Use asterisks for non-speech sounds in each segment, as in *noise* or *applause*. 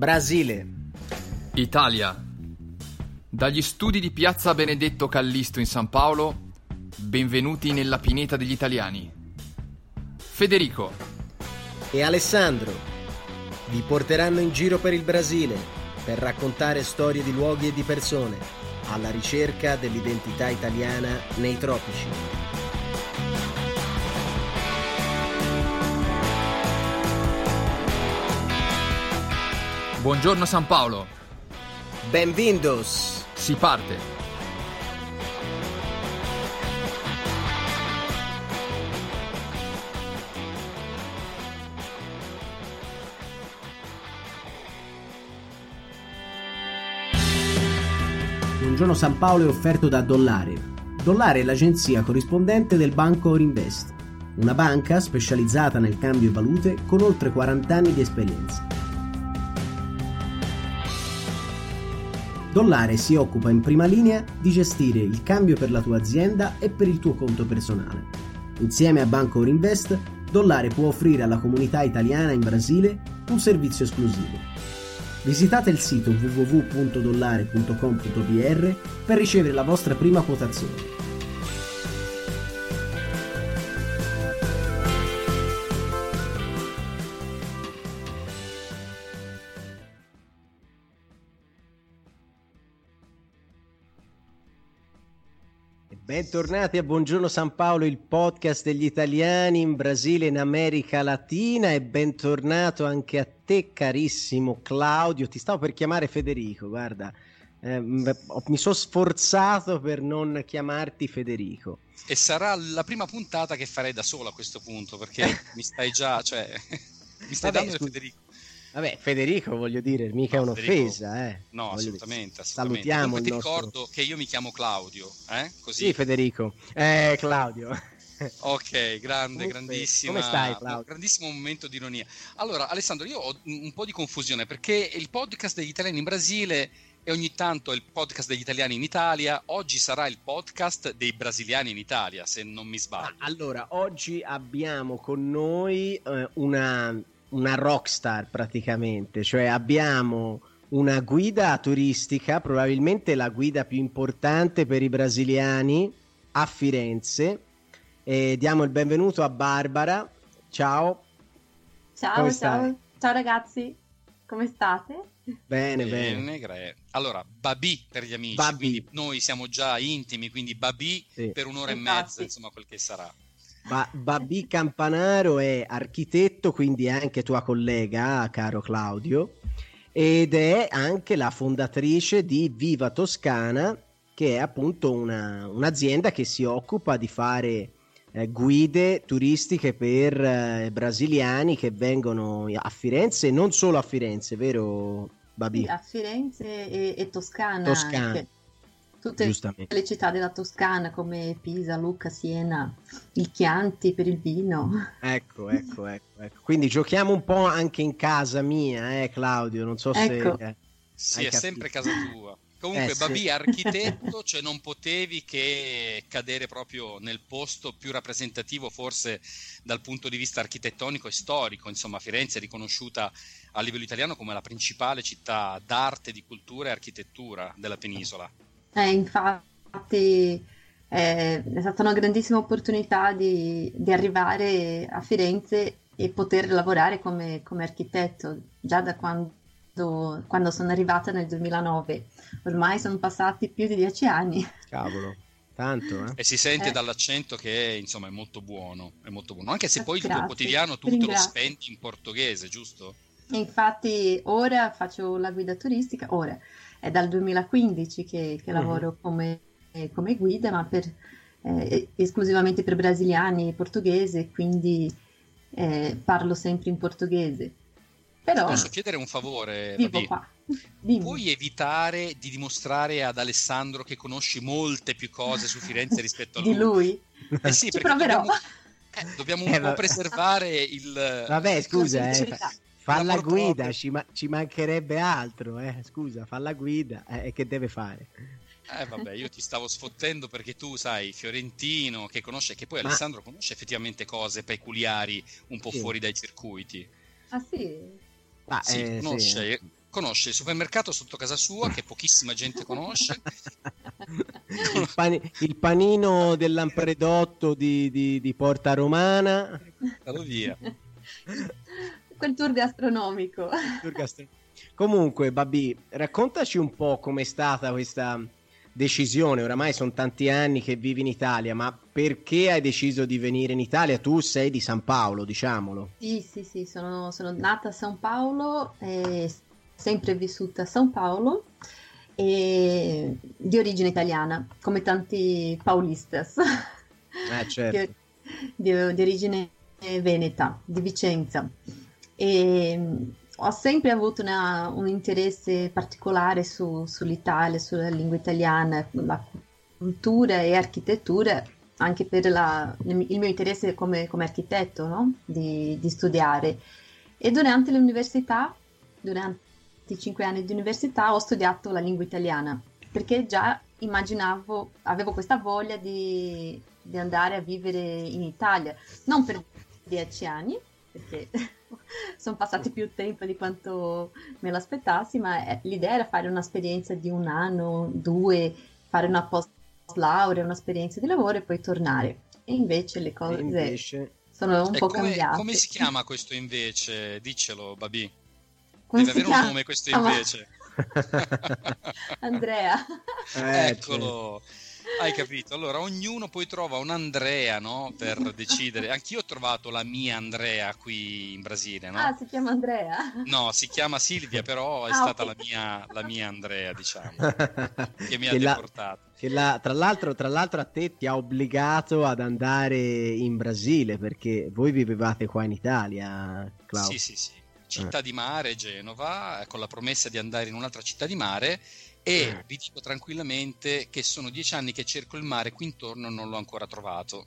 Brasile. Italia. Dagli studi di Piazza Benedetto Callisto in San Paolo, benvenuti nella pineta degli italiani. Federico. E Alessandro vi porteranno in giro per il Brasile per raccontare storie di luoghi e di persone alla ricerca dell'identità italiana nei tropici. Buongiorno San Paolo. Benvindos! Si parte. Buongiorno San Paolo è offerto da Dollare. Dollare è l'agenzia corrispondente del banco Orinvest, una banca specializzata nel cambio valute con oltre 40 anni di esperienza. Dollare si occupa in prima linea di gestire il cambio per la tua azienda e per il tuo conto personale. Insieme a Banco Orinvest, Dollare può offrire alla comunità italiana in Brasile un servizio esclusivo. Visitate il sito www.dollare.com.br per ricevere la vostra prima quotazione. Bentornati a Buongiorno San Paolo, il podcast degli italiani in Brasile e in America Latina e bentornato anche a te carissimo Claudio, ti stavo per chiamare Federico, guarda, eh, mi sono sforzato per non chiamarti Federico. E sarà la prima puntata che farei da solo a questo punto perché *laughs* mi stai già, cioè, *laughs* mi stai Vabbè, dando scusa. Federico. Vabbè, Federico voglio dire, mica No, è un'offesa, eh. No, assolutamente, assolutamente. Salutiamo Comunque il ti nostro... ricordo che io mi chiamo Claudio, eh? Così. Sì, Federico. Eh, Claudio. Ok, grande, Comunque, grandissima. come stai, Claudio? Grandissimo momento di ironia. Allora, Alessandro, io ho un po' di confusione perché il podcast degli italiani in Brasile e ogni tanto il podcast degli italiani in Italia. Oggi sarà il podcast dei brasiliani in Italia, se non mi sbaglio. Allora, oggi abbiamo con noi eh, una, una rockstar praticamente, cioè abbiamo una guida turistica, probabilmente la guida più importante per i brasiliani a Firenze. E diamo il benvenuto a Barbara. Ciao. Ciao, ciao, ciao ragazzi, come state? Bene, bene. gra- Allora, Babi per gli amici, Babi. quindi noi siamo già intimi, quindi Babi Sì. per un'ora e Infatti. mezza, insomma, quel che sarà. Ba- Babi Campanaro è architetto, quindi è anche tua collega, caro Claudio, ed è anche la fondatrice di Viva Toscana, che è appunto una- un'azienda che si occupa di fare eh, guide turistiche per eh, brasiliani che vengono a Firenze, e non solo a Firenze, vero Babi? Sì, a Firenze e, e Toscana, Toscana. anche. Tutte le città della Toscana come Pisa, Lucca, Siena, il Chianti per il vino. Ecco, ecco, ecco, ecco. Quindi giochiamo un po' anche in casa mia, eh, Claudio, non so Ecco. se... Sì, Hai è capito. sempre casa tua. Comunque, Eh, sì. Babi è *laughs* architetto, cioè non potevi che cadere proprio nel posto più rappresentativo, forse dal punto di vista architettonico e storico. Insomma, Firenze è riconosciuta a livello italiano come la principale città d'arte, di cultura e architettura della penisola. Eh, infatti eh, è stata una grandissima opportunità di, di arrivare a Firenze e poter lavorare come, come architetto già da quando, quando, sono arrivata nel 2009. Ormai sono passati più di dieci anni. Cavolo. Tanto, eh? E si sente eh. dall'accento che insomma è molto buono, è molto buono. Anche se poi Grazie. il tuo quotidiano tutto Ringrazio. lo spendi in portoghese, giusto? Infatti ora faccio la guida turistica, ora è dal 2015 che, che Mhm. lavoro come, come guida, ma per, eh, esclusivamente per brasiliani e portoghese, quindi eh, parlo sempre in portoghese. Però Posso chiedere un favore, vivo qua. Dimmi. Puoi evitare di dimostrare ad Alessandro che conosci molte più cose su Firenze rispetto a *laughs* lui? Di lui? Eh sì, Ci proverò. Dobbiamo, eh, dobbiamo un Eh, po' preservare il... Vabbè, scusa, eh. Fa- la guida, ci, ma- ci mancherebbe altro, eh. Scusa, fa la guida, eh, e che deve fare? Eh vabbè, io ti stavo sfottendo perché tu sai, Fiorentino, che conosce, che poi Ma- Alessandro conosce effettivamente cose peculiari un po' Sì. fuori dai circuiti. Ah sì? Ma, Sì, eh, conosce, conosce il supermercato sotto casa sua che pochissima gente conosce. *laughs* il, pani- il panino del Lampredotto di, di- di Porta Romana. Vado via. *laughs* Quel tour gastronomico. Comunque, Babi, raccontaci un po' com'è stata questa decisione. Oramai sono tanti anni che vivi in Italia, ma perché hai deciso di venire in Italia? Tu sei di San Paolo, diciamolo. Sì, sì, sì, sono, sono nata a San Paolo e sempre vissuta a San Paolo e di origine italiana, come tanti paulistas, Eh, certo. di- di origine veneta, di Vicenza. E ho sempre avuto una- un interesse particolare su- sull'Italia, sulla lingua italiana, la cultura e architettura, anche per la- il mio interesse come, come architetto, no? di, di studiare. E durante l'università, durante i cinque anni di università, ho studiato la lingua italiana perché già immaginavo, avevo questa voglia di, di andare a vivere in Italia, non per dieci anni, perché sono passati più tempo di quanto me l'aspettassi, ma eh, l'idea era fare un'esperienza di un anno, due, fare una post laurea, un'esperienza di lavoro e poi tornare. E invece le cose invece... sono un E po' come, cambiate. come si chiama questo invece? Diccelo, Babi. Come Deve avere un chiama? nome questo ma- invece. *laughs* Andrea. Eh, Eccolo. Hai capito? Allora, ognuno poi trova un Andrea, no? Per *laughs* decidere. Anch'io ho trovato la mia Andrea qui in Brasile, no? Ah, si chiama Andrea. No, si chiama Silvia, però è Ah, stata ok. la mia, la mia Andrea, diciamo, *laughs* che mi ha Che la- deportato. che la- tra, l'altro, tra l'altro a te ti ha obbligato ad andare in Brasile perché voi vivevate qua in Italia, Claudio. Sì, sì, sì. Città di mare, Genova, con la promessa di andare in un'altra città di mare e vi dico tranquillamente che sono dieci anni che cerco il mare qui intorno e non l'ho ancora trovato.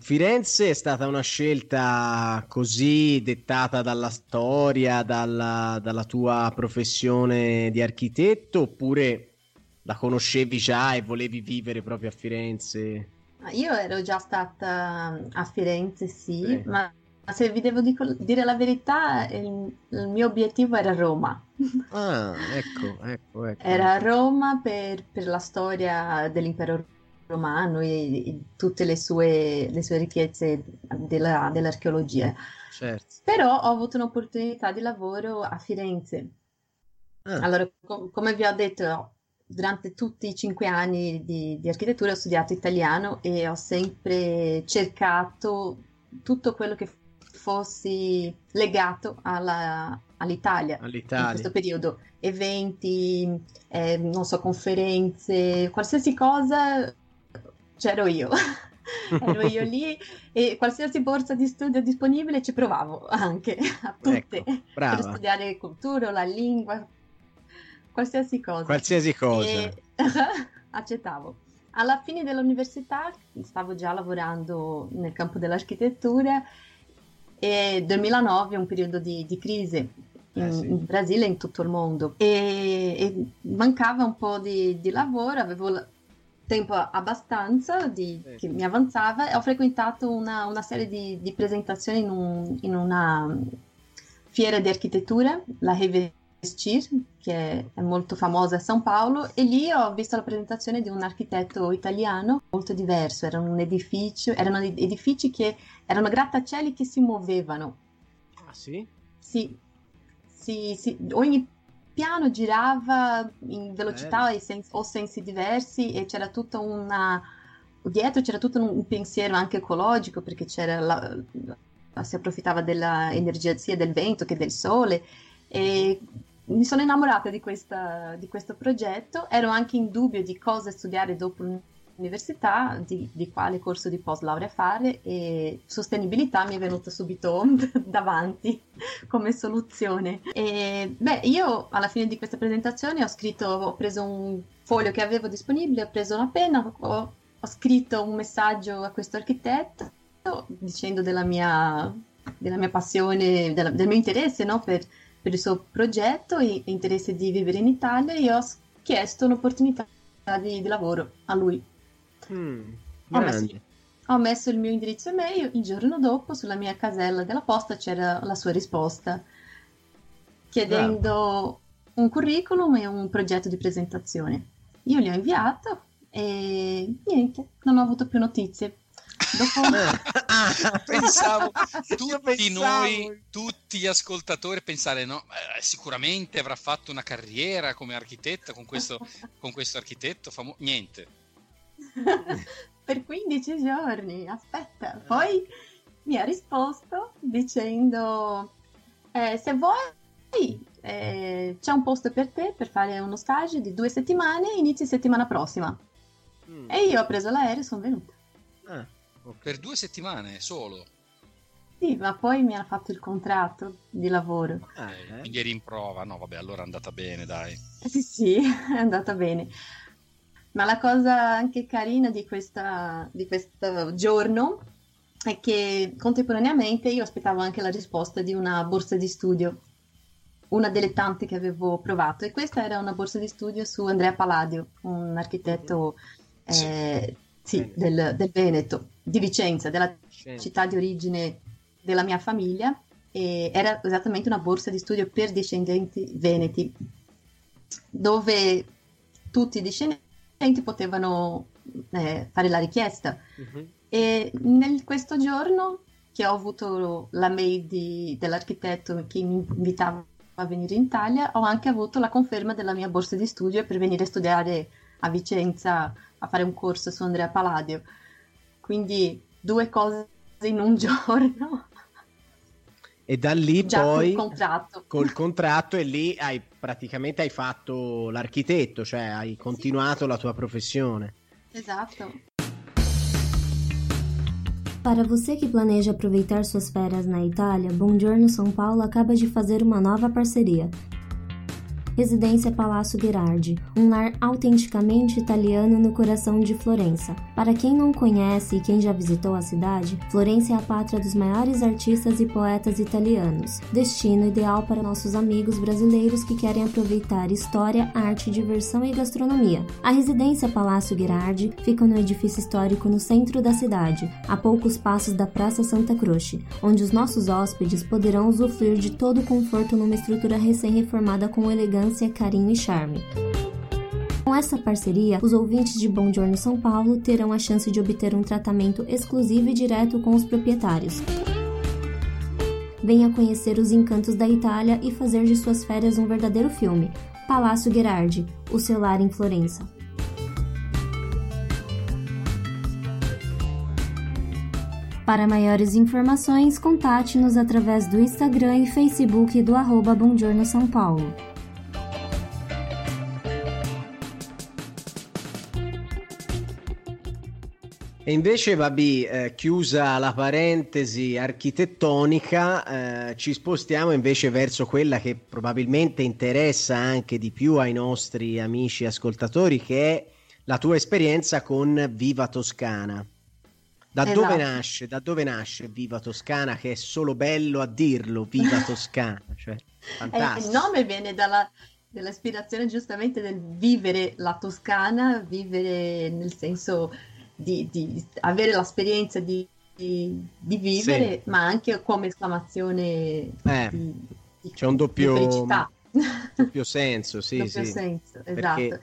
Firenze è stata una scelta così dettata dalla storia, dalla, dalla tua professione di architetto, oppure la conoscevi già e volevi vivere proprio a Firenze? Io ero già stata a Firenze, sì, Sì. ma se vi devo dico- dire la verità, il, il mio obiettivo era Roma. Ah, ecco, ecco, ecco. Era Roma per, per la storia dell'impero romano e, e tutte le sue, le sue ricchezze della- dell'archeologia. Certo. Però ho avuto un'opportunità di lavoro a Firenze. Ah, Allora, com- come vi ho detto, durante tutti i cinque anni di, di architettura ho studiato italiano e ho sempre cercato tutto quello che fosse legato alla, all'Italia, All'Italia. in questo periodo. Eventi, eh, non so, conferenze, qualsiasi cosa, c'ero io. *laughs* Ero io lì e qualsiasi borsa di studio disponibile ci provavo anche a tutte Ecco, per studiare cultura, la lingua, qualsiasi cosa. Qualsiasi cosa. E *laughs* accettavo. Alla fine dell'università stavo già lavorando nel campo dell'architettura e 2009 è un periodo di, di crisi in, Eh, sì. in Brasile e in tutto il mondo e, e mancava un po' di, di lavoro, avevo tempo abbastanza di- Sì. che mi avanzava e ho frequentato una, una serie di, di presentazioni in, un- in una fiera di architettura, la Revestir, che è molto famosa a San Paolo, e lì ho visto la presentazione di un architetto italiano molto diverso. Era un edificio, erano ed- edifici che erano grattacieli che si muovevano. Ah, sì? Sì, sì, sì, ogni piano girava in velocità sens- o sensi diversi e c'era tutta una... Dietro c'era tutto un, un pensiero anche ecologico perché c'era la- la- si approfittava dell'energia sia del vento che del sole e mi sono innamorata di, questa- di questo progetto. Ero anche in dubbio di cosa studiare dopo l'università, di, di quale corso di post laurea fare e sostenibilità mi è venuta subito *laughs* davanti come soluzione. E, beh, io alla fine di questa presentazione ho scritto, ho preso un foglio che avevo disponibile, ho preso una penna, ho, ho scritto un messaggio a questo architetto dicendo della mia, della mia passione, della- del mio interesse no, per, per il suo progetto e interesse di vivere in Italia e ho chiesto un'opportunità di, di lavoro a lui. Mm, Ho messo, ho messo il mio indirizzo email, il giorno dopo sulla mia casella della posta c'era la sua risposta chiedendo un curriculum e un progetto di presentazione. Io gli ho inviato e niente, non ho avuto più notizie. Dopo... *laughs* *laughs* Pensavo *laughs* tutti pensavo- noi, tutti gli ascoltatori pensare no, eh, sicuramente avrà fatto una carriera come architetta con questo, con questo architetto famoso. Niente. *laughs* per 15 giorni, aspetta. Poi mi ha risposto dicendo eh, se vuoi eh, c'è un posto per te per fare uno stage di due settimane, inizi settimana prossima. Mm, E io ho preso l'aereo e sono venuta. ah, ok. Per due settimane solo. Sì, ma poi mi ha fatto il contratto di lavoro. Ah, Eh, eh. Quindi eri in prova. No, vabbè, allora è andata bene, dai. Eh Sì, sì, *laughs* è andata bene. Ma la cosa anche carina di, questa, di questo giorno è che contemporaneamente io aspettavo anche la risposta di una borsa di studio, una delle tante che avevo provato. E questa era una borsa di studio su Andrea Palladio, un architetto Sì. eh, sì, del, del Veneto, di Vicenza, della città di origine della mia famiglia. E era esattamente una borsa di studio per discendenti veneti, dove tutti i discendenti potevano eh, fare la richiesta. Mhm. E nel questo giorno che ho avuto la mail di- dell'architetto che mi invitava a venire in Italia, ho anche avuto la conferma della mia borsa di studio per venire a studiare a Vicenza a fare un corso su Andrea Palladio. Quindi due cose in un *laughs* giorno, E da lì già poi col contratto. col contratto e lì hai praticamente hai fatto l'architetto, cioè hai continuato la tua professione. Esatto. Para você que planeja aproveitar suas férias na Itália, Buongiorno São Paulo acaba de fazer uma nova parceria. Residência Palácio Gherardi, um lar autenticamente italiano no coração de Florença. Para quem não conhece e quem já visitou a cidade, Florença é a pátria dos maiores artistas e poetas italianos, destino ideal para nossos amigos brasileiros que querem aproveitar história, arte, diversão e gastronomia. A residência Palácio Gherardi fica no edifício histórico no centro da cidade, a poucos passos da Praça Santa Croce, onde os nossos hóspedes poderão usufruir de todo o conforto numa estrutura recém-reformada com elegância, carinho e charme. Com essa parceria, os ouvintes de Bom Giorno São Paulo terão a chance de obter um tratamento exclusivo e direto com os proprietários. Venha conhecer os encantos da Itália e fazer de suas férias um verdadeiro filme. Palácio Gherardi, o seu lar em Florença. Para maiores informações, contate-nos através do Instagram e Facebook do arroba São Paulo. E invece, Babi, eh, chiusa la parentesi architettonica, eh, ci spostiamo invece verso quella che probabilmente interessa anche di più ai nostri amici ascoltatori, che è la tua esperienza con Viva Toscana. Da esatto. dove nasce? Da dove nasce Viva Toscana? Che è solo bello a dirlo, Viva *laughs* Toscana. Cioè, eh, il nome viene dalla, dall'ispirazione giustamente del vivere la Toscana, vivere nel senso di, di avere l'esperienza di, di, di vivere, sì. ma anche come esclamazione eh, di, c'è un doppio, doppio senso, sì, doppio sì. senso, esatto.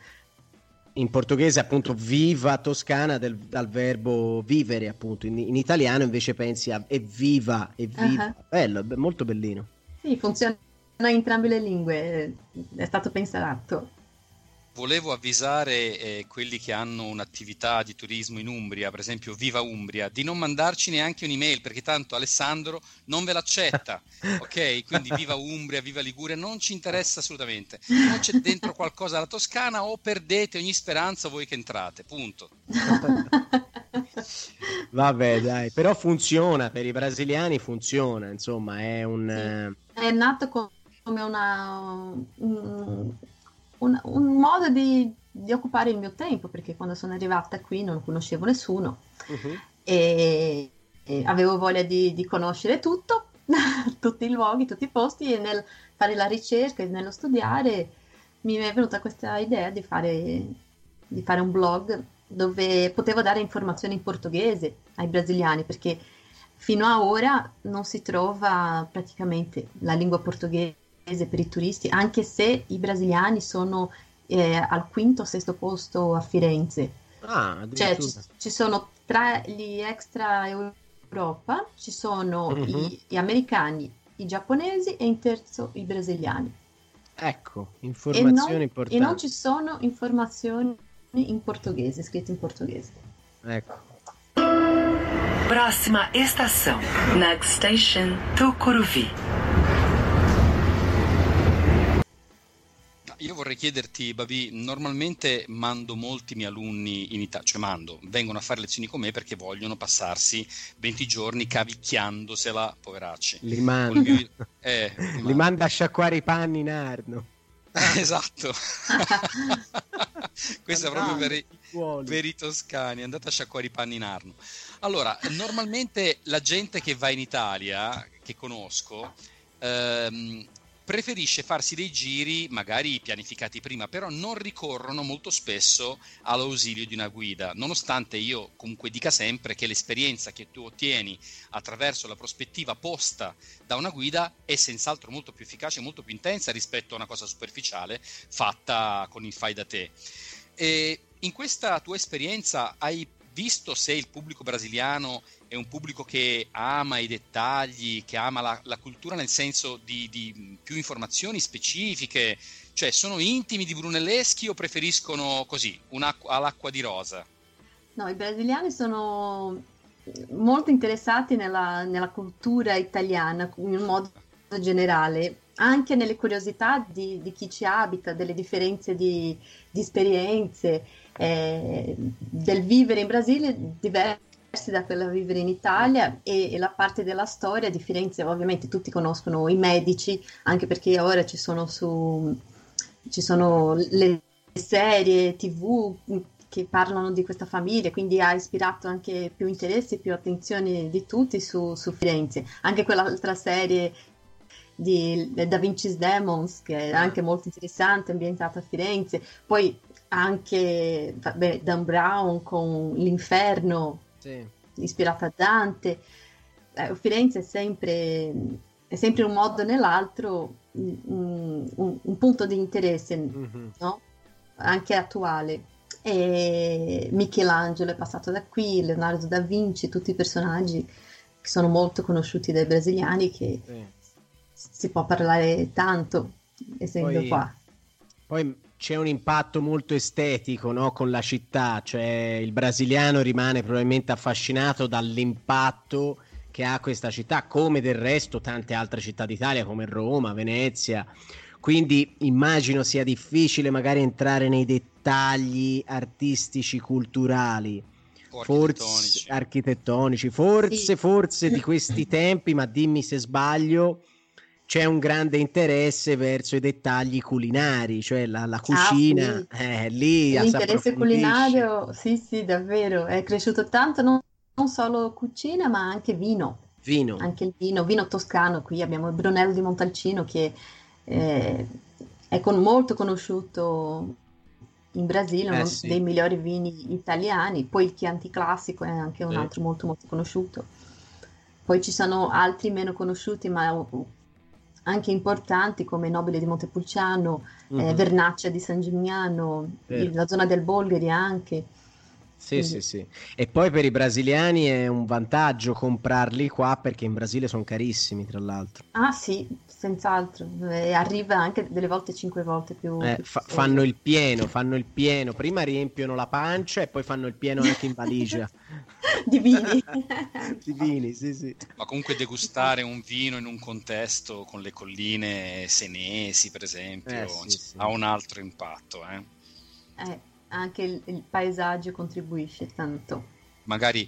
In portoghese appunto viva toscana del, dal verbo vivere appunto, in, in, italiano invece pensi a è viva, è viva, uh-huh. bello, molto bellino. Sì, funziona in entrambe le lingue, è stato pensato volevo avvisare eh, quelli che hanno un'attività di turismo in Umbria, per esempio Viva Umbria, di non mandarci neanche un'email perché tanto Alessandro non ve l'accetta, *laughs* ok? Quindi Viva Umbria, Viva Liguria, non ci interessa assolutamente. *laughs* O c'è dentro qualcosa alla Toscana o perdete ogni speranza voi che entrate, punto. *laughs* Vabbè, dai, però funziona, per i brasiliani funziona, insomma, è un... Sì. È nato come una... Un un, modo di, di, occupare il mio tempo, perché quando sono arrivata qui non conoscevo nessuno uh-huh. e, e, avevo voglia di, di conoscere tutto, *laughs* tutti i luoghi, tutti i posti e nel fare la ricerca e nello studiare mi è venuta questa idea di fare, di fare un blog dove potevo dare informazioni in portoghese ai brasiliani, perché fino a ora non si trova praticamente la lingua portoghese per i turisti, anche se i brasiliani sono eh, al quinto o sesto posto a Firenze. Ah, cioè ci, ci, sono tra gli extra Europa, ci sono uh-huh. i, gli americani, i giapponesi e in terzo i brasiliani. Ecco, informazioni e non, importanti. E non ci sono informazioni in portoghese, scritte in portoghese. Ecco. Prossima estação. Next station, Tucuruvi. Io vorrei chiederti, Babi, normalmente mando molti miei alunni in Italia, cioè mando, vengono a fare lezioni con me perché vogliono passarsi 20 giorni cavicchiandosela, poveracci. Li manda, mio... eh, li, li manda a sciacquare i panni in Arno. esatto. *laughs* Questo è proprio per i, per i, toscani, andate a sciacquare i panni in Arno. Allora, normalmente la gente che va in Italia, che conosco, ehm, preferisce farsi dei giri magari pianificati prima, però non ricorrono molto spesso all'ausilio di una guida, nonostante io comunque dica sempre che l'esperienza che tu ottieni attraverso la prospettiva posta da una guida è senz'altro molto più efficace, molto più intensa rispetto a una cosa superficiale fatta con il fai da te. E in questa tua esperienza hai visto se il pubblico brasiliano è un pubblico che ama i dettagli, che ama la, la cultura nel senso di, di, più informazioni specifiche, cioè sono intimi di Brunelleschi o preferiscono così, all'acqua di rosa? No, i brasiliani sono molto interessati nella, nella cultura italiana in modo generale, anche nelle curiosità di, di chi ci abita, delle differenze di, di esperienze, eh, del vivere in Brasile diverse da quella a vivere in Italia e, e, la parte della storia, di Firenze ovviamente tutti conoscono i medici, anche perché ora ci sono, su, ci sono le serie tv che parlano di questa famiglia, quindi ha ispirato anche più interesse e più attenzione di tutti su, su Firenze. Anche quell'altra serie di Da Vinci's Demons, che è anche molto interessante, ambientata a Firenze. Poi anche vabbè, Dan Brown con L'Inferno, sì. ispirata a Dante. Eh, Firenze è sempre, è sempre un modo o nell'altro un, un, un punto di interesse, mm-hmm. no? anche attuale. E Michelangelo è passato da qui, Leonardo da Vinci, tutti i personaggi che sono molto conosciuti dai brasiliani che sì. si può parlare tanto essendo poi, qua. Poi c'è un impatto molto estetico no? con la città, cioè il brasiliano rimane probabilmente affascinato dall'impatto che ha questa città, come del resto tante altre città d'Italia come Roma, Venezia. Quindi immagino sia difficile magari entrare nei dettagli artistici, culturali, forse architettonici, forse, sì. forse di questi tempi, ma dimmi se sbaglio, c'è un grande interesse verso i dettagli culinari, cioè la, la cucina, ah, sì. eh, lì l'interesse culinario, sì, sì, davvero, è cresciuto tanto, non, non, solo cucina, ma anche vino. Vino. Anche il vino, vino toscano, qui abbiamo il Brunello di Montalcino che eh, è con, molto conosciuto in Brasile, eh, uno sì. dei migliori vini italiani, poi il Chianti Classico è anche un altro molto molto conosciuto. Poi ci sono altri meno conosciuti, ma anche importanti come Nobile di Montepulciano, mm-hmm. eh, mhm. Vernaccia di San Gimignano, il, la zona del Bolgheri anche. Sì, Quindi... sì, sì. E poi per i brasiliani è un vantaggio comprarli qua perché in Brasile sono carissimi, tra l'altro. Ah sì, senz'altro. E arriva anche delle volte cinque volte più. Eh, più fa- fanno il pieno, fanno il pieno. Prima riempiono la pancia e poi fanno il pieno anche in valigia. *laughs* Di vini. *laughs* Di vini, sì, sì. Ma comunque degustare un vino in un contesto con le colline senesi, per esempio, eh, sì, sì. ha un altro impatto. Eh. Eh, anche il, il paesaggio contribuisce tanto. Magari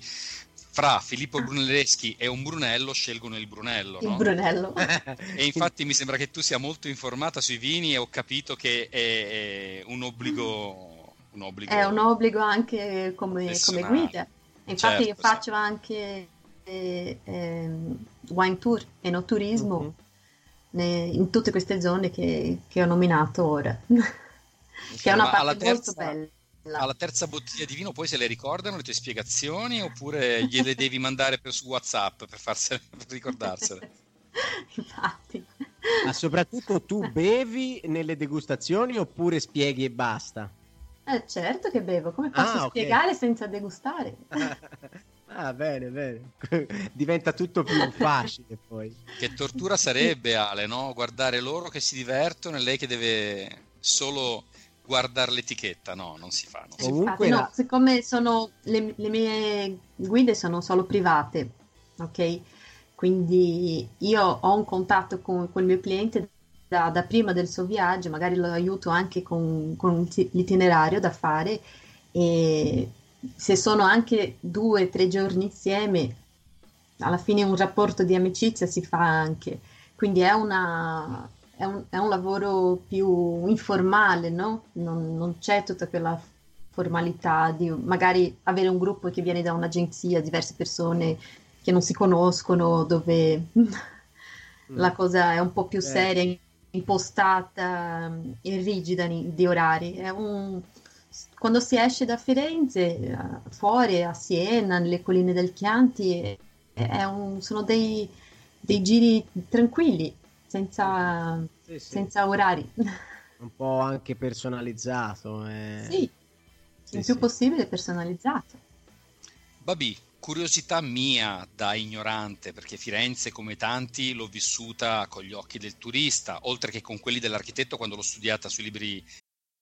fra Filippo Brunelleschi e un Brunello scelgono il Brunello. Il Brunello. *laughs* e infatti mi sembra che tu sia molto informata sui vini e ho capito che è, è un obbligo. Un obbligo è un obbligo anche come, come guida. Infatti certo, io faccio sì. anche eh, eh, wine tour, enoturismo uh-huh. ne, in tutte queste zone che, che ho nominato ora. *laughs* che è una parte terza, molto bella. Alla terza bottiglia di vino poi se le ricordano le tue spiegazioni oppure gliele devi mandare per, su WhatsApp per, farsene, per ricordarsele? *laughs* Infatti. Ma soprattutto tu bevi nelle degustazioni oppure spieghi e basta? Eh, certo che bevo, come posso ah, okay. spiegare senza degustare? *laughs* ah, bene, bene. *laughs* Diventa tutto più facile poi. Che tortura sarebbe, Ale, no? Guardare loro che si divertono e lei che deve solo guardare l'etichetta, no, non si fa. Non si Comunque fa. No, siccome sono, le, le, mie guide sono solo private, ok? Quindi io ho un contatto con, con il mio cliente da, da, prima del suo viaggio, magari lo aiuto anche con, con l'itinerario da fare e se sono anche due o tre giorni insieme, alla fine un rapporto di amicizia si fa anche. Quindi è una, è un, è un lavoro più informale, no? Non, non, c'è tutta quella formalità di magari avere un gruppo che viene da un'agenzia, diverse persone che non si conoscono, dove la cosa è un po' più seria, impostata e rigida di orari. Un... Quando si esce da Firenze, fuori a Siena, nelle colline del Chianti, un... sono dei, dei giri tranquilli senza, sì, sì. senza orari. *laughs* Un po' anche personalizzato. Eh. Sì, sì, il più possibile personalizzato. Babi, curiosità mia da ignorante, perché Firenze, come tanti, l'ho vissuta con gli occhi del turista, oltre che con quelli dell'architetto quando l'ho studiata sui libri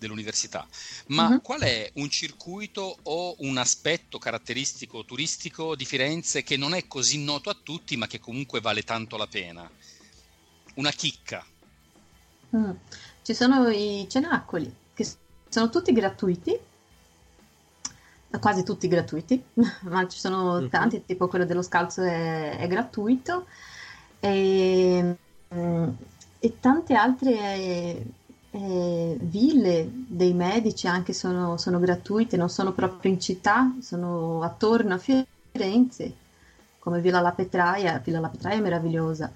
Dell'università, ma uh-huh. qual è un circuito o un aspetto caratteristico turistico di Firenze che non è così noto a tutti, ma che comunque vale tanto la pena? Una chicca. Mm. Ci sono i cenacoli, che sono tutti gratuiti, quasi tutti gratuiti, *laughs* ma ci sono Mhm. tanti, tipo quello dello scalzo è, è gratuito e, mm, e tante altre eh, ville dei medici anche sono, sono gratuite, non sono proprio in città, sono attorno a Firenze, come Villa La Petraia, Villa La Petraia è meravigliosa.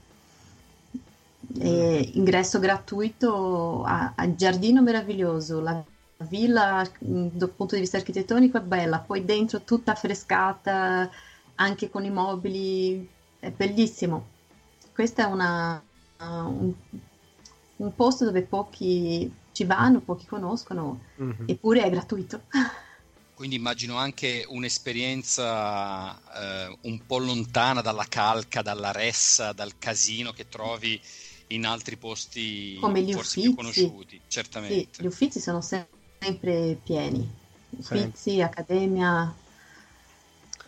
E ingresso gratuito a, a giardino meraviglioso, la villa mh, dal punto di vista architettonico è bella, poi dentro tutta affrescata, anche con i mobili, è bellissimo. Questo è una, un, un posto dove pochi ci vanno, pochi conoscono, Mhm. eppure è gratuito. *laughs* Quindi immagino anche un'esperienza eh, un po' lontana dalla calca, dalla ressa, dal casino che trovi in altri posti Come gli forse più Uffizi. conosciuti, Sì, certamente. gli uffizi sono se- sempre pieni, uffizi, accademia.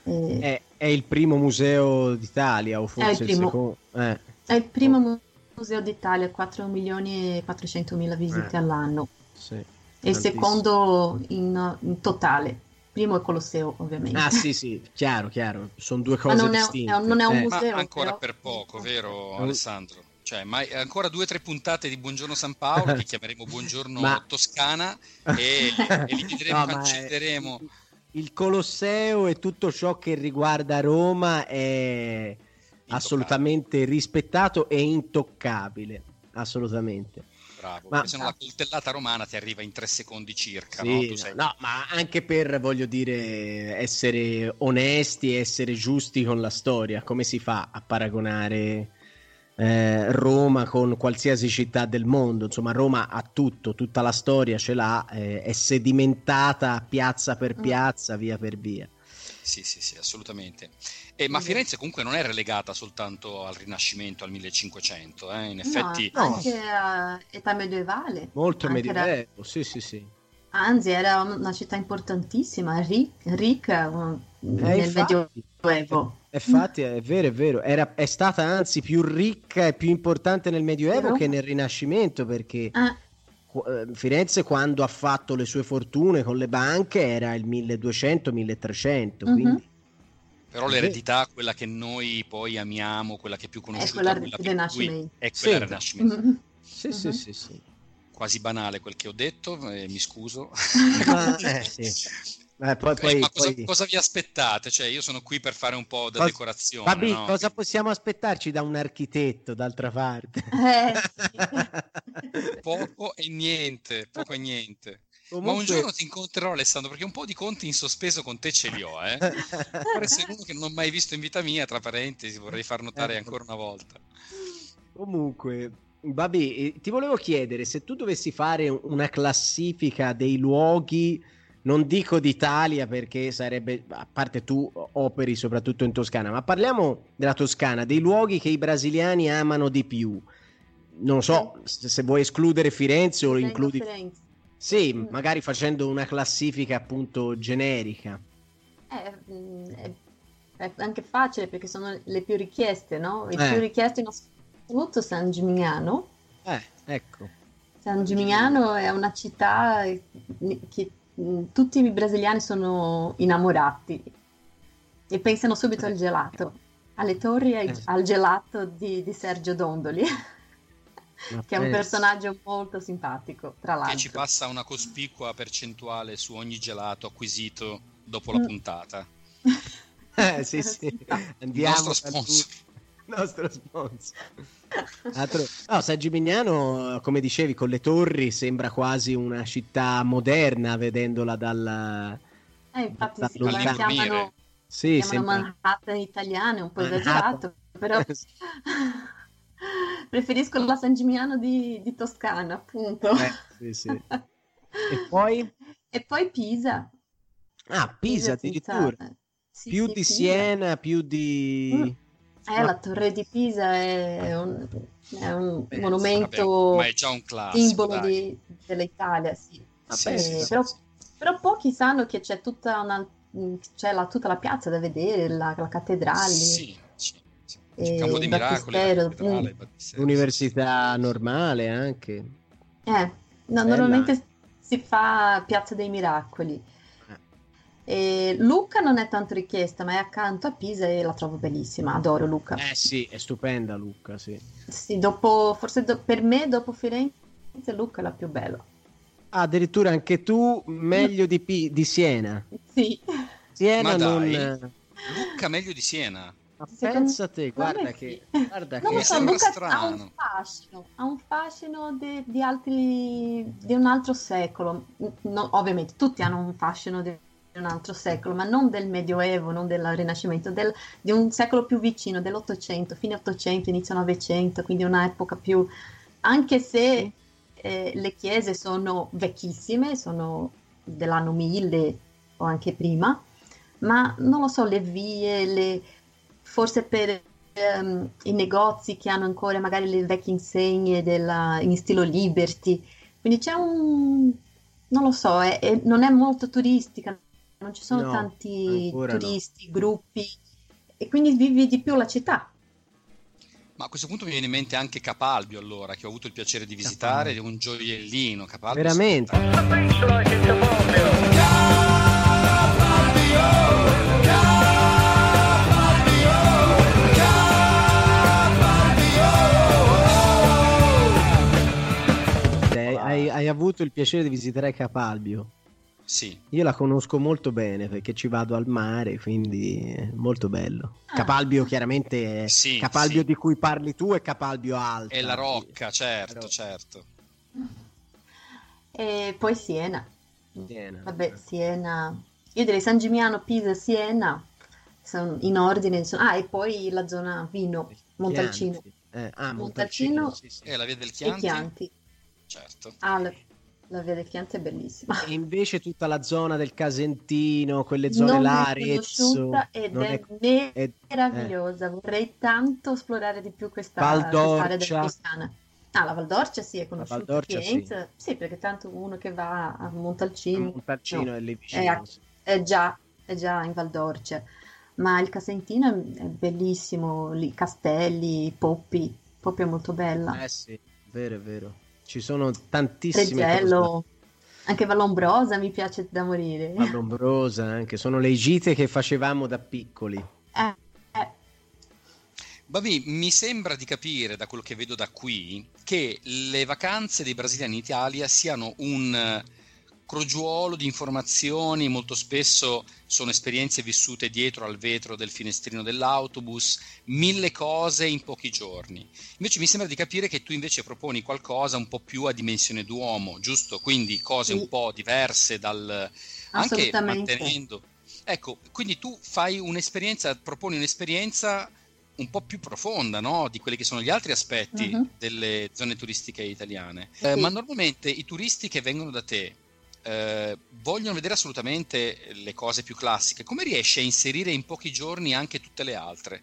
eh, È, è il primo museo d'Italia, o forse il primo. secondo. Eh, È il primo mu- museo d'Italia, 4 milioni e 400 mila visite Eh. all'anno. sì, E il tantissimo. secondo in, in totale. Primo è Colosseo, ovviamente. Ah, sì, sì, chiaro, chiaro. Sono due Ma cose non è, distinte. è un- non è un Eh, Ma museo. ancora però- per poco, vero Eh. Alessandro? Cioè, ma ancora due o tre puntate di Buongiorno San Paolo che chiameremo Buongiorno *laughs* Ma- Toscana e, *laughs* e li vedremo, No, ma è-. Il Colosseo e tutto ciò che riguarda Roma è assolutamente rispettato e intoccabile. Assolutamente. Bravo, Ma- se no la coltellata romana ti arriva in tre secondi circa, Sì, no? Sei- no, ma anche per, voglio dire, essere onesti e essere giusti con la storia. Come si fa a paragonare eh, Roma con qualsiasi città del mondo? Insomma, Roma ha tutto, tutta la storia ce l'ha, eh, è sedimentata piazza per Mm. piazza, via per via. Sì, sì, sì, assolutamente. Eh, ma Sì. Firenze comunque non è relegata soltanto al Rinascimento, al 1500, eh? in effetti... No. anche a età medievale. Molto Anche era- medioevo, sì, sì, sì. Anzi, era una città importantissima, ric- ricca Eh, nel infatti. Medioevo. Infatti è vero, è vero, Era- è stata anzi più ricca e più importante nel Medioevo che nel Rinascimento perché Ah, eh, Firenze quando ha fatto le sue fortune con le banche era il 1200-1300, Mhm. quindi Però l'eredità, quella che noi poi amiamo, quella che è più conosciuta, quella quella del per cui- Rinascimento. è quella Sì. del Rinascimento. mhm. sì, sì, Mhm. sì, sì. Quasi banale quel che ho detto, eh, mi scuso. *laughs* Ma, eh, sì. Eh, poi, Eh, poi, ma cosa, poi- cosa vi aspettate? Cioè, io sono qui per fare un po' da Cosa- decorazione. Vabbè, no? cosa possiamo aspettarci da un architetto d'altra parte? Eh, *laughs* Poco e niente, poco e niente. Ma un Comunque- giorno ti incontrerò, Alessandro, perché un po' di conti in sospeso con te ce li ho, eh. Pure sei uno che non ho mai visto in vita mia, tra parentesi, vorrei far notare Eh. ancora una volta. Comunque, eh, ti volevo chiedere se tu dovessi fare una classifica dei luoghi, non dico d'Italia perché sarebbe, a parte tu operi soprattutto in Toscana, ma parliamo della Toscana, dei luoghi che i brasiliani amano di più. Non so se se vuoi escludere Firenze o includi... Firenze. Sì, magari facendo una classifica appunto generica. Eh, mm, è, anche facile perché sono le più richieste, no? Il Eh. più richiesto in assoluto San Gimignano. Eh, ecco. San Gimignano è una città che mm, tutti i brasiliani sono innamorati e pensano subito al gelato, alle torri e ai- Eh. al gelato di, di Sergio Dondoli, *laughs* che è un personaggio molto simpatico, tra Che ci l'altro. passa una cospicua percentuale su ogni gelato acquisito dopo la Mm. puntata. *laughs* Eh, sì, sì. Il Andiamo nostro da sponsor. tutti. *laughs* nostro sponsor. Altro... No, San Gimignano, come dicevi, con le torri sembra quasi una città moderna vedendola dalla... Eh, infatti da sì, la chiamano, Sì, chiamano sembra... Manhattan italiana, è un po' esagerato, però *laughs* preferisco la San Gimignano di, di Toscana, appunto. Eh, sì, sì. E poi? *laughs* E poi Pisa. Ah, Pisa senza- addirittura. Sì, più sì, di Pisa. Siena, più di... Mm. Eh, la torre di Pisa è un, è un Beh, monumento Vabbè, ma è già un classico, simbolo di- dell'Italia, sì. Sì, Eh, sì, sì, però, sì. però pochi sanno che c'è tutta una, c'è la, tutta la piazza da vedere, la, la cattedrale. Sì, E Il Campo dei Miracoli, cattedrale, mm. Università normale anche. Eh, no, normalmente si fa Piazza dei Miracoli. E Lucca non è tanto richiesta, ma è accanto a Pisa e la trovo bellissima. Adoro Lucca. Eh sì, è stupenda Lucca, sì. Sì, dopo, forse do- per me, dopo Firenze, Lucca è la più bella. Ah, addirittura anche tu meglio di, Pi- di Siena. Sì. Siena Ma non... dai. Lucca meglio di Siena. Ma pensa te, guarda sì. che... Guarda Non che... so, sembra Lucca ha strano. un fascino, ha un fascino di, di altri, di un altro secolo. No, ovviamente tutti hanno un fascino di un altro secolo, ma non del Medioevo, non del Rinascimento, del- di un secolo più vicino, dell'Ottocento, fine Ottocento, inizio Novecento, quindi un'epoca più... Anche se eh, le chiese sono vecchissime, sono dell'anno 1000 o anche prima, ma non lo so, le vie, le- forse per ehm, i negozi che hanno ancora magari le vecchie insegne della- in stile Liberty, quindi c'è un, non lo so, è- è- non è molto turistica, non ci sono No, tanti ancora no. turisti, gruppi, e quindi vivi di più la città. Ma a questo punto mi viene in mente anche Capalbio, allora, che ho avuto il piacere di visitare, è un gioiellino. Capalbio Veramente. spettacolo. Te- Hai, hai avuto il piacere di visitare Capalbio. Sì, Io la conosco molto bene perché ci vado al mare, quindi è molto bello. Ah. Capalbio chiaramente è Sì, Capalbio sì. di cui parli tu è Capalbio Alta. è la rocca, certo, Però- certo. E poi Siena, Siena. vabbè, Siena, io direi San Gimignano, Pisa, Siena, sono in ordine, sono- ah, e poi la zona Vino, Montalcino. Chianti. Eh, ah, Montalcino Montalcino, sì, sì. E la via del e Chianti? Certo. Ah, la, la via del Chianti è bellissima. E invece tutta la zona del Casentino, quelle zone Non là, Arezzo, ed non è, è- è- meravigliosa. Vorrei tanto esplorare di più questa Val quest'area d'Orcia. della Toscana. Ah, la Val d'Orcia sì, è conosciuta. Val d'Orcia, Firenze, sì. perché tanto uno che va a Montalcino Montalcino no, è lì è, vicino. a- è già, è già in Val d'Orcia. Ma il Casentino è è bellissimo, lì, castelli, Poppi. Poppi è molto bella. Eh sì, vero, è vero. Ci sono tantissime Tregello, anche Vallombrosa mi piace da morire. cose. Vallombrosa anche, sono le gite che facevamo da piccoli. Eh, eh, Babi, mi sembra di capire da quello che vedo da qui che le vacanze dei brasiliani in Italia siano un eh, crogiuolo di informazioni, molto spesso sono esperienze vissute dietro al vetro del finestrino dell'autobus, mille cose in pochi giorni. Invece mi sembra di capire che tu invece proponi qualcosa un po' più a dimensione d'uomo, giusto? Quindi cose un po' diverse dal anche mantenendo. Ecco, quindi tu fai un'esperienza, proponi un'esperienza un po' più profonda, no? Di quelli che sono gli altri aspetti Mhm. delle zone turistiche italiane. Eh, Sì. ma normalmente i turisti che vengono da te eh, vogliono vedere assolutamente le cose più classiche. Come riesci a inserire in pochi giorni anche tutte le altre?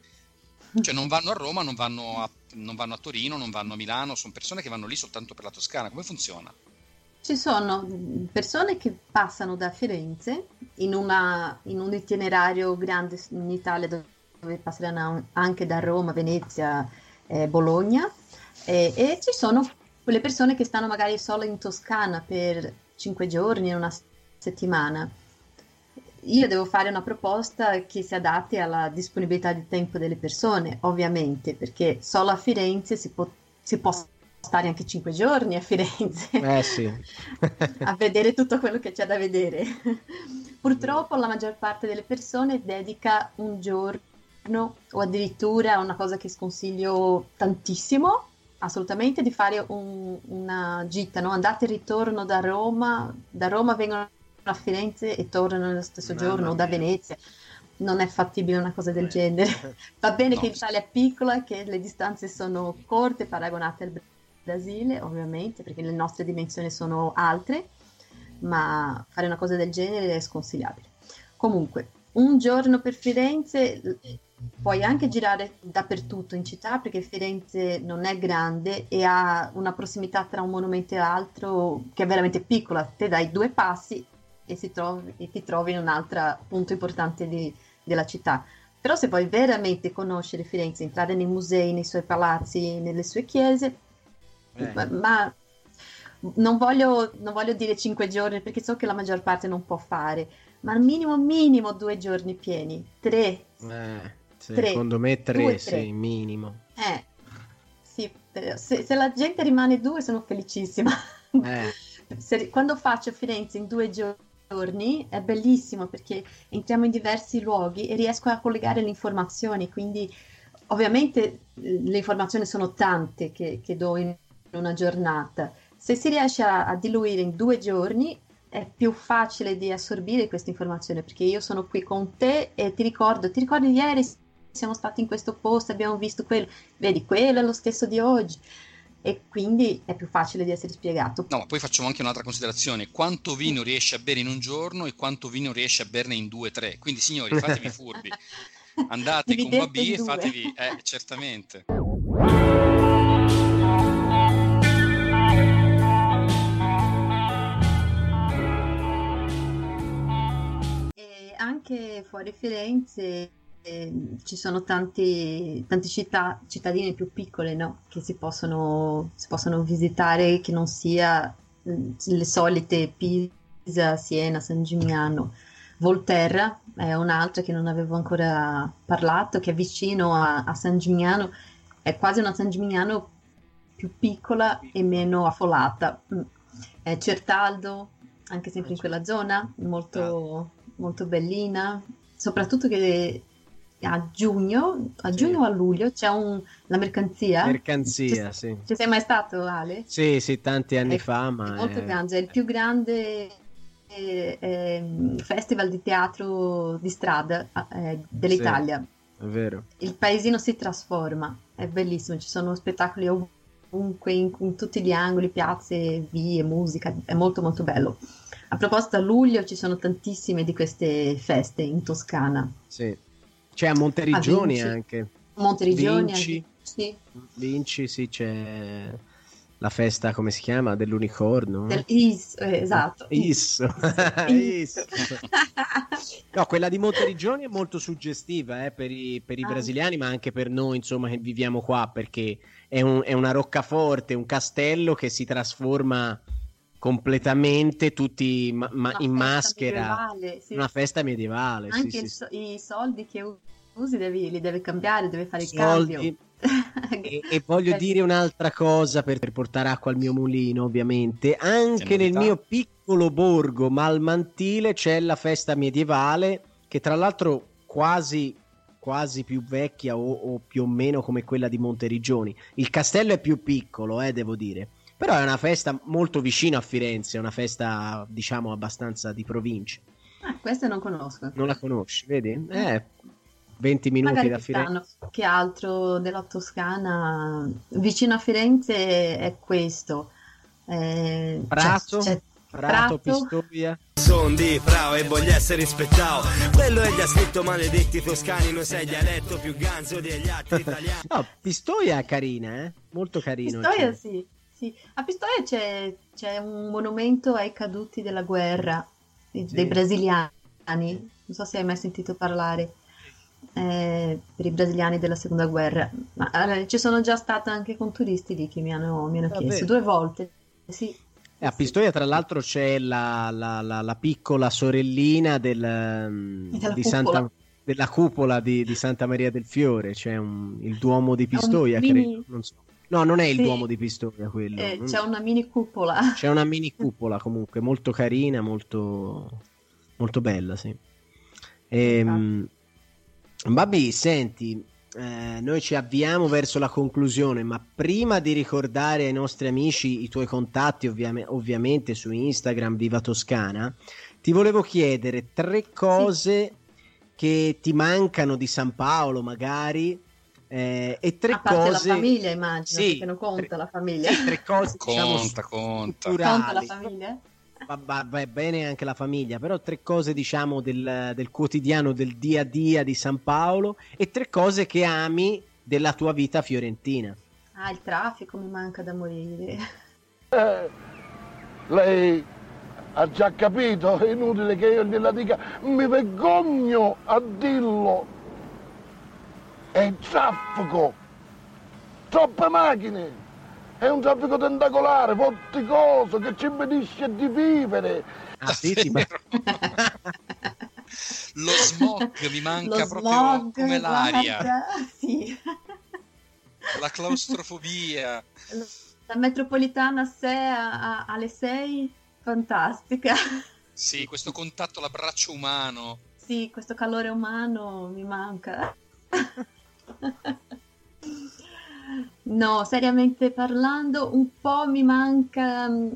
Cioè non vanno a Roma, non vanno a, non vanno a Torino, non vanno a Milano, sono persone che vanno lì soltanto per la Toscana. Come funziona? Ci sono persone che passano da Firenze in, una- in un itinerario grande in Italia dove passeranno anche da Roma, Venezia, eh, Bologna e, e ci sono quelle persone che stanno magari solo in Toscana per cinque giorni, una settimana. Io devo fare una proposta che si adatti alla disponibilità di tempo delle persone, ovviamente, perché solo a Firenze si può, si può stare anche cinque giorni a Firenze Eh sì. *laughs* a vedere tutto quello che c'è da vedere. Purtroppo la maggior parte delle persone dedica un giorno o addirittura una cosa che sconsiglio tantissimo, assolutamente, di fare un- una gita, no? andata e ritorno da Roma, da Roma vengono a Firenze e tornano nello stesso Mamma giorno o da. Venezia. Non è fattibile una cosa del Eh. genere. *laughs* Va bene No. che l'Italia è piccola, che le distanze sono corte paragonate al Brasile, ovviamente, perché le nostre dimensioni sono altre, ma fare una cosa del genere è sconsigliabile. Comunque, un giorno per Firenze puoi anche girare dappertutto in città perché Firenze non è grande e ha una prossimità tra un monumento e l'altro che è veramente piccola. Te dai due passi e, trovi- e ti trovi in un altro punto importante di- della città. Però se vuoi veramente conoscere Firenze, entrare nei musei, nei suoi palazzi, nelle sue chiese, Eh. ma, ma non voglio, non voglio dire cinque giorni perché so che la maggior parte non può fare, ma minimo minimo due giorni pieni, tre. Eh, sì, Tre. secondo me tre, Due, sì, tre. minimo. Eh, sì, se, se la gente rimane due sono felicissima. Eh, *laughs* Se- quando faccio Firenze in due giorni è bellissimo perché entriamo in diversi luoghi e riesco a collegare le informazioni, quindi ovviamente le informazioni sono tante che, che do in una giornata. Se si riesce a, a diluire in due giorni è più facile di assorbire questa informazione perché io sono qui con te e ti ricordo, ti ricordi ieri siamo stati in questo posto, abbiamo visto quello, vedi, quello è lo stesso di oggi e quindi è più facile di essere spiegato. No, ma poi facciamo anche un'altra considerazione: quanto vino riesce a bere in un giorno e quanto vino riesce a berne in due o tre. Quindi, signori, fatevi *laughs* furbi. Andate con Dividete in e fatevi, eh, certamente. E anche fuori Firenze eh, ci sono tanti, tante città, cittadine più piccole, no? Che si possono, si possono visitare, che non sia mm, le solite Pisa, Siena, San Gimignano. Volterra è un'altra che non avevo ancora parlato, che è vicino a, a San Gimignano, è quasi una San Gimignano più piccola e meno affollata. Mm. È Certaldo, anche sempre in quella zona, molto, molto bellina, soprattutto che a giugno, a Sì. giugno o a luglio c'è un, la mercanzia. mercanzia, Ci- sì. Ci sei mai stato, Ale? Sì, sì, tanti anni È- fa, È ma molto è- grande, è il più grande eh, ehm, festival di teatro di strada eh, dell'Italia. è vero. Il paesino si trasforma, è bellissimo, ci sono spettacoli ovunque, in, in tutti gli angoli, piazze, vie, musica, è molto molto bello. A proposito, a luglio ci sono tantissime di queste feste in Toscana. Sì. C'è a Monteriggioni Vinci. anche. Monteriggioni, Vinci. sì, Vinci, sì, c'è la festa, come si chiama? Dell'unicorno. del Is, eh, esatto. Isso. Is. *laughs* *laughs* No, quella di Monteriggioni è molto suggestiva eh, per i, per i Ah. brasiliani, ma anche per noi, insomma, che viviamo qua, perché è, un- è una roccaforte, un castello che si trasforma completamente tutti ma- ma- in maschera. medievale, sì. Una festa medievale. Anche sì, il sì. so- i soldi che usi devi, li devi cambiare, devi fare il Soldi. cambio. E, *laughs* e voglio Eh, dire un'altra cosa per, per portare acqua al mio mulino, ovviamente. Anche Che nel mio piccolo borgo malmantile c'è la festa medievale, che tra l'altro quasi, quasi più vecchia o, o più o meno come quella di Monteriggioni. Il castello è più piccolo, eh, devo dire. Però è una festa molto vicina a Firenze, è una festa, diciamo, abbastanza di provincia. Ah, questa non conosco. Non la conosci, vedi? Eh, 20 minuti Magari da. Firenze. Che altro della Toscana? Vicino a Firenze è questo. Eh, Prato? c'è Prato, Prato. Pistoia. Son di Frao e voglio essere rispettato. Quello è già scritto maledetti toscani, non sei dialetto più ganzo degli altri *laughs* italiani. No, Pistoia è carina, eh? Molto carino. Pistoia, cioè. sì, sì. A Pistoia c'è, c'è un monumento ai caduti della guerra dei, Sì. brasiliani. Non so se hai mai sentito parlare eh, per i brasiliani della seconda guerra. Ma eh, ci sono già stata anche con turisti lì che mi hanno, mi hanno chiesto due volte. Sì. A Pistoia, tra l'altro, c'è la, la- la- la piccola sorellina del, Della di cupola. Santa, della cupola di, di Santa Maria del Fiore. C'è un- il Duomo di Pistoia, mini- credo. Non so. No, non è il Sì. Duomo di Pistoia quello. Eh, c'è una mini cupola. C'è una mini *laughs* cupola comunque, molto carina, molto, molto bella, sì. Ehm, Babi, senti, eh, noi ci avviamo verso la conclusione, ma prima di ricordare ai nostri amici i tuoi contatti, ovviame- ovviamente su Instagram, Viva Toscana, ti volevo chiedere tre cose che ti mancano di San Paolo, magari, eh, e tre A parte cose... la famiglia, immagino, Sì, perché non conta tre- la famiglia. sì, tre cose, diciamo, Conta, conta. Conta la famiglia? Va, va- va bene anche la famiglia, però tre cose diciamo del, del quotidiano, del dia a dia di San Paolo e tre cose che ami della tua vita fiorentina. Ah, il traffico mi manca da morire. Eh, lei ha già capito, è inutile che io gliela dica, mi vergogno a dirlo. È il traffico, troppe macchine, È un traffico tentacolare, vorticoso, che ci impedisce di vivere. Ah, sì, sì, ma- Lo smog mi manca Lo proprio smog, come l'aria, guarda, sì. la claustrofobia. La metropolitana a sé a- a- alle 6, fantastica. Sì, questo contatto, l'abbraccio umano. Sì, questo calore umano mi manca. No, seriamente parlando, un po' mi manca mm,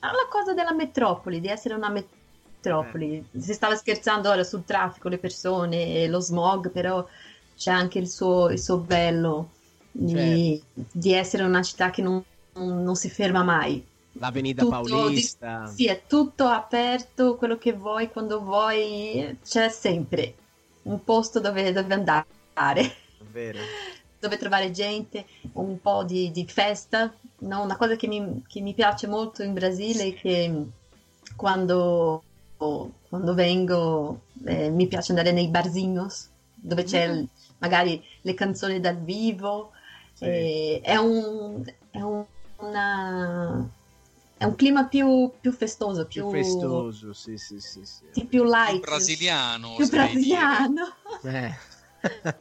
la cosa della metropoli, di essere una metropoli. Si stava scherzando ora sul traffico, le persone, lo smog, però c'è anche il suo, il suo bello di, di essere una città che non, non- si ferma mai. L'avenida Tutto Paulista. Sì, è tutto aperto, quello che vuoi, quando vuoi, c'è sempre un posto dove, dove andare, Vero. dove trovare gente, un po' di, di festa. No, una cosa che mi, che mi piace molto in Brasile è che quando, quando vengo eh, mi piace andare nei barzinhos, dove c'è il- magari le canzoni dal vivo. Sì. eh, è un, è un- una- è un clima più, più festoso, Più più, festoso, sì, sì, sì. sì. più light, Più brasiliano, più brasiliano. Eh. *laughs*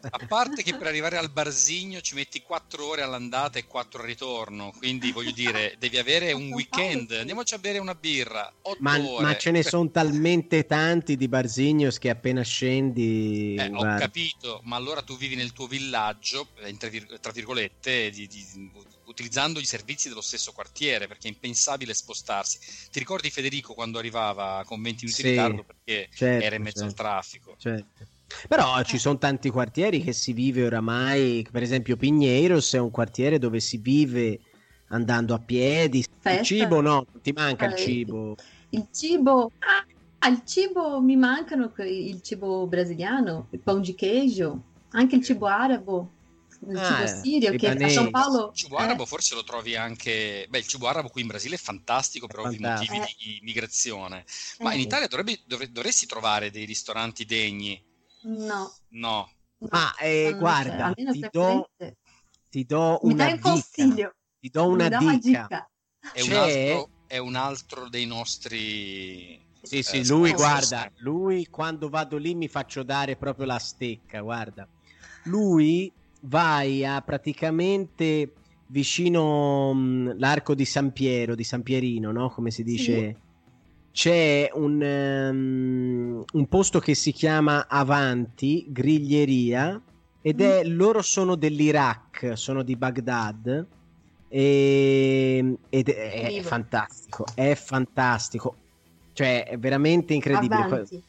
A parte che per arrivare al Barsigno ci metti 4 ore all'andata e 4 al ritorno, quindi voglio dire, devi avere un weekend. Andiamoci a bere una birra, 8 Ma, ore. ma ce ne sono talmente tanti di Barsignos che appena scendi... Eh, ho capito, ma allora tu vivi nel tuo villaggio, eh, tra, vir- tra virgolette, di- di- utilizzando i servizi dello stesso quartiere, perché è impensabile spostarsi. Ti ricordi Federico quando arrivava con 20 minuti Sì, di ritardo perché certo, era in mezzo al certo. traffico? Certo. Però ci sono tanti quartieri che si vive oramai, per esempio Pigneiros è un quartiere dove si vive andando a piedi. Festa. Il cibo no, ti manca il Eh, cibo. Il cibo, ah, il cibo mi mancano il cibo brasiliano, il pão di queijo, anche il cibo arabo, il Ah, cibo eh, sirio che a. San Paolo Il cibo eh, arabo forse lo trovi anche... Beh, il cibo arabo qui in Brasile è fantastico per ovvi motivi di migrazione. Ma eh, in Italia dovrebbe- dovre- dovresti trovare dei ristoranti degni. No, No, Ma eh, guarda, ti do, ti do Mi una dai un dica. consiglio, Ti do una dica. è un, altro, è un altro dei nostri... Sì, sì, eh, lui guarda, lui quando vado lì mi faccio dare proprio la stecca, guarda. Lui vai a praticamente vicino mh, l'arco di San Piero, di San Pierino, no? Come si dice? C'è un, ehm, un posto che si chiama Avanti, Griglieria, ed è, loro sono dell'Iraq, sono di Baghdad. E, ed è, è fantastico, è fantastico. Cioè, è veramente incredibile. Avanti.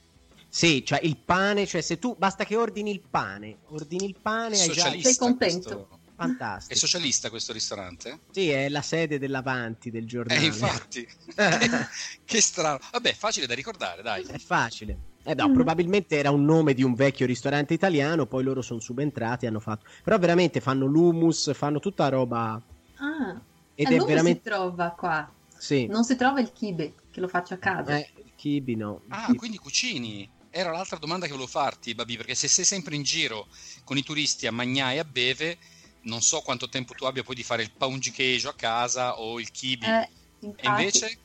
Sì, cioè il pane, cioè se tu basta che ordini il pane, ordini il pane, hai già Sei contento. Questo- È fantastico. socialista questo ristorante? Sì, è la sede dell'Avanti del giornale. Eh, infatti. che, *laughs* che strano. Vabbè, facile da ricordare, dai. È facile. Eh no, Mhm. probabilmente era un nome di un vecchio ristorante italiano, poi loro sono subentrati e hanno fatto. Però veramente fanno l'humus, fanno tutta roba Ah, ed è dove veramente si trova qua? sì. Non si trova il kibe, che lo faccio a casa. Eh, il kibi no. Il Ah, kibi- quindi cucini. Era l'altra domanda che volevo farti, Babi, perché se sei sempre in giro con i turisti a mangiare e a beve, non so quanto tempo tu abbia poi di fare il pound queijo a casa o il kibi. Eh, e infatti, invece,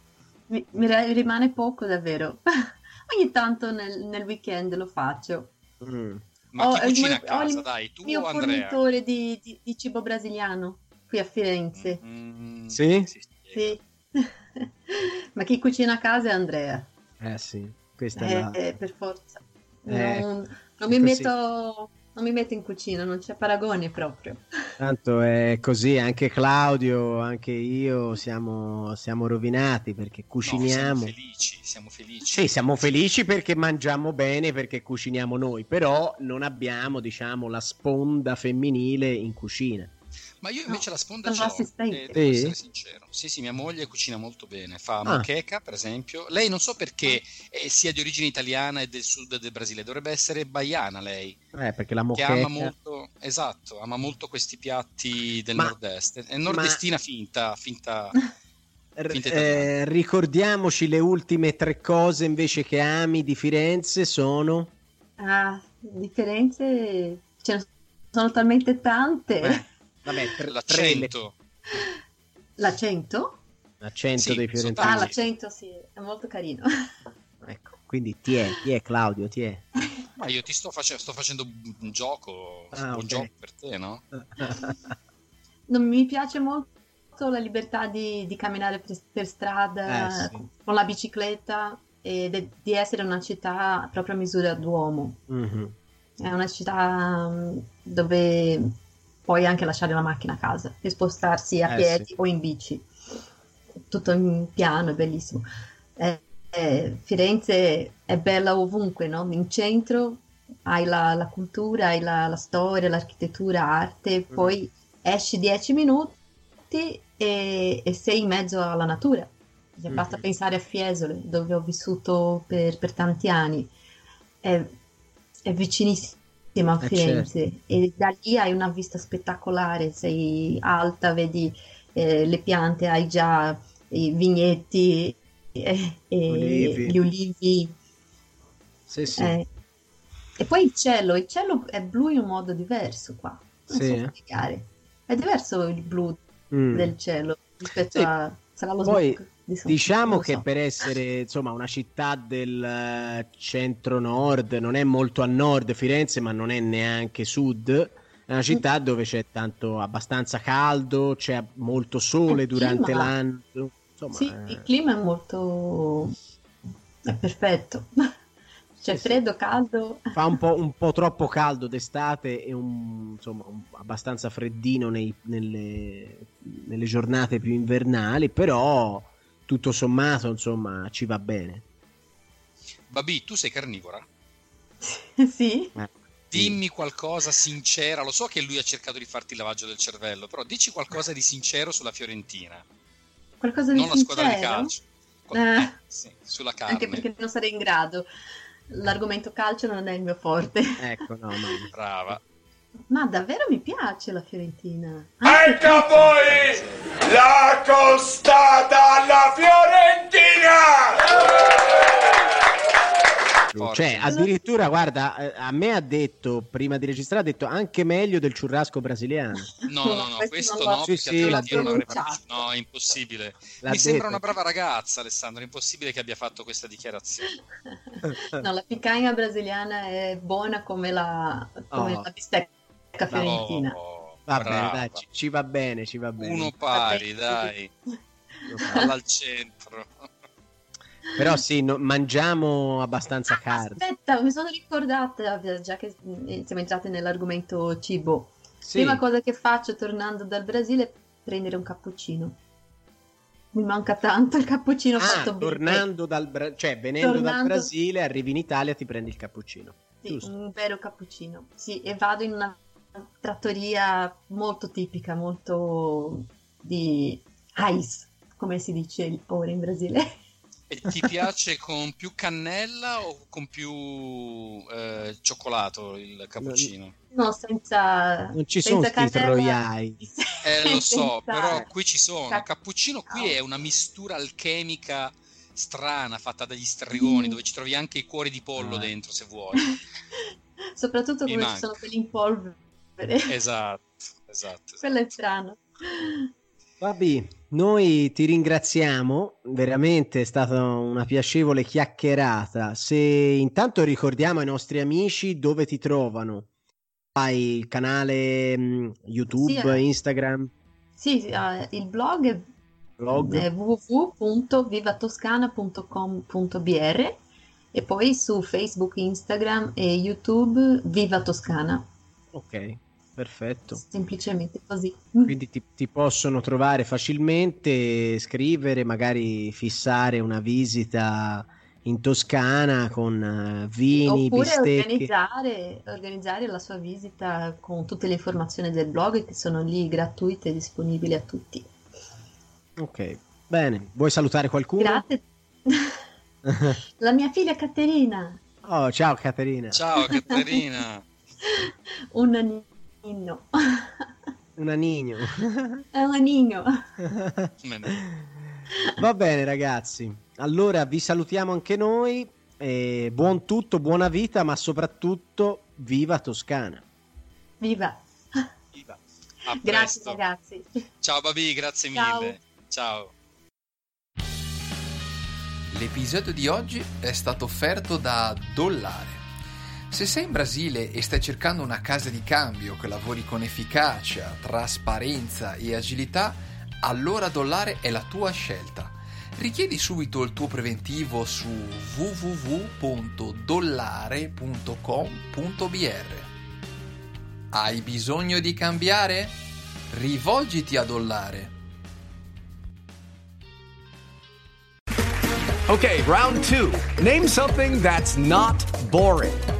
mi, mi rimane poco davvero. *laughs* Ogni tanto nel, nel weekend lo faccio. Mm. ma Ho chi cucina mio- a casa, il dai, tu mio o Andrea? fornitore di, di- di cibo brasiliano qui a Firenze. Mm, Sì? Sì. *laughs* Ma chi cucina a casa è Andrea. Eh sì, questa è Eh, la... eh, per forza. Eh, Non, non mi così. metto, non mi metto in cucina, non c'è paragone proprio. Tanto è così, anche Claudio, anche io siamo, siamo rovinati perché No, cuciniamo. siamo felici, siamo felici. Sì, siamo felici perché mangiamo bene, perché cuciniamo noi, però non abbiamo, diciamo, la sponda femminile in cucina. Ma io invece No, la sponda ce l'ho, eh, devo Sì? essere sincero. Sì, sì, mia moglie cucina molto bene, fa Ah. moqueca, per esempio. Lei non so perché eh, sia di origine italiana e del sud del Brasile, dovrebbe essere baiana lei, Eh, perché la che moqueca... ama molto, esatto, ama molto questi piatti del Ma- nord-est. È nordestina finta, finta... *laughs* R- finta eh, ricordiamoci le ultime tre cose invece che ami di Firenze sono... Ah, differenze ce ne sono talmente tante. Eh, vabbè, tre, tre le- L'accento. L'accento? L'accento Sì, dei fiorentini. Ah, l'accento sì, è molto carino. *laughs* Ecco, quindi ti è, ti è Claudio, ti è. Ma io ti sto, face- sto facendo un gioco, Ah, un ok. gioco per te, no? *laughs* Non mi piace molto la libertà di, di camminare per, per strada Eh, sì. con la bicicletta e de- di essere una città proprio a misura d'uomo. Mhm. È una città mm, dove puoi anche lasciare la macchina a casa e spostarsi a Eh, piedi sì. o in bici. Tutto in piano, è bellissimo. Eh, eh, Firenze è bella ovunque, no? In centro hai la, la cultura, hai la, la storia, l'architettura, arte, Mm. poi esci dieci minuti e, e sei in mezzo alla natura. Cioè, Basta pensare a Fiesole, dove ho vissuto per, per tanti anni. È, è vicinissima a Eh, Firenze certo. e da lì hai una vista spettacolare, sei alta, vedi eh, le piante, hai già i vigneti e, e Olivi. gli ulivi. Sì, sì. eh. E poi il cielo, il cielo è blu in un modo diverso qua. Non Sì, so eh? spiegare. È diverso il blu Mm. del cielo rispetto a... Sarà lo Poi, smog di Diciamo che so. per essere insomma una città del eh, centro-nord, non è molto a nord Firenze, ma non è neanche sud. È una città Mm. dove c'è tanto abbastanza caldo, c'è molto sole Il durante clima- l'anno. Insomma, Sì, eh, il clima è molto... è perfetto. *laughs* C'è sì. freddo, caldo. fa un po', un po' *laughs* troppo caldo d'estate e un, insomma, un- abbastanza freddino nei- nelle, nelle giornate più invernali, però tutto sommato insomma ci va bene. Babi, tu sei carnivora? *laughs* Sì, Eh, Dimmi qualcosa sincera. Lo so che lui ha cercato di farti il lavaggio del cervello, però dici qualcosa di sincero sulla Fiorentina, qualcosa di non la squadra di sincero. calcio. Qual- Eh. eh, sì, sulla carne. Anche perché non sarei in grado. L'argomento calcio non è il mio forte. *laughs* Ecco, no, ma... Brava. Ma davvero mi piace la Fiorentina. Ecco a voi la costata addirittura, guarda, eh, a me ha detto, prima di registrare, ha detto anche meglio del churrasco brasiliano. No, no, no, *laughs* Questo no, Sì, perché sì. No, è impossibile. L'ha Mi sembra detto. una brava ragazza, Alessandro, è impossibile che abbia fatto questa dichiarazione. *laughs* No, la picanha brasiliana è buona come la, come Oh. la bistecca fiorentina. Oh, Va brava. bene, dai, ci, ci va bene, ci va bene. Uno pari, dai, *laughs* alla al centro. Però sì, no- mangiamo abbastanza carne. Aspetta, mi sono ricordata, già che siamo entrati nell'argomento cibo. Sì. Prima cosa che faccio tornando dal Brasile è prendere un cappuccino. Mi manca tanto il cappuccino Ah, fatto bene. tornando dal, Bra- cioè venendo dal Tornando- Brasile, arrivi in Italia, ti prendi il cappuccino. Sì, Giusto. un vero cappuccino. Sì, e vado in una trattoria molto tipica, molto di ice, come si dice ora in Brasile. E ti piace con più cannella o con più eh, cioccolato il cappuccino? No, senza Non ci senza sono troiai. *laughs* Eh, lo so, Senza- però qui ci sono. Il cappuccino qui è una mistura alchemica strana fatta dagli stregoni, Mm. dove ci trovi anche i cuori di pollo Ah. dentro se vuoi. *laughs* Soprattutto Mi come ci sono quelli in polvere. Esatto, esatto. *laughs* Quello è strano. Vabbè, noi ti ringraziamo, veramente è stata una piacevole chiacchierata. Se intanto ricordiamo ai nostri amici dove ti trovano. Hai il canale mh, YouTube, Sì, eh. Instagram, Sì, sì, eh, il blog è blog. www.vivatoscana.com.br e poi su Facebook, Instagram e YouTube Viva Toscana. Ok, perfetto. Semplicemente così. Quindi ti, ti possono trovare facilmente, scrivere, magari fissare una visita in Toscana con eh, vini, Oppure bistecche. organizzare, organizzare la sua visita con tutte le informazioni del blog che sono lì gratuite e disponibili a tutti. Ok, bene. Vuoi salutare qualcuno? Grazie. *laughs* La mia figlia Caterina, oh, ciao Caterina. Ciao Caterina. *laughs* un anino. Un anigno. È un anino. Va bene ragazzi, allora vi salutiamo anche noi, e buon tutto, buona vita, ma soprattutto viva Toscana. Viva. Viva. Grazie presto. ragazzi. Ciao Babi, grazie Ciao. mille. Ciao. L'episodio di oggi è stato offerto da Dollare. Se sei in Brasile e stai cercando una casa di cambio che lavori con efficacia, trasparenza e agilità, allora Dollare è la tua scelta. Richiedi subito il tuo preventivo su www.dollare.com.br. Hai bisogno di cambiare? Rivolgiti a Dollare. Okay, round two. Name something that's not boring.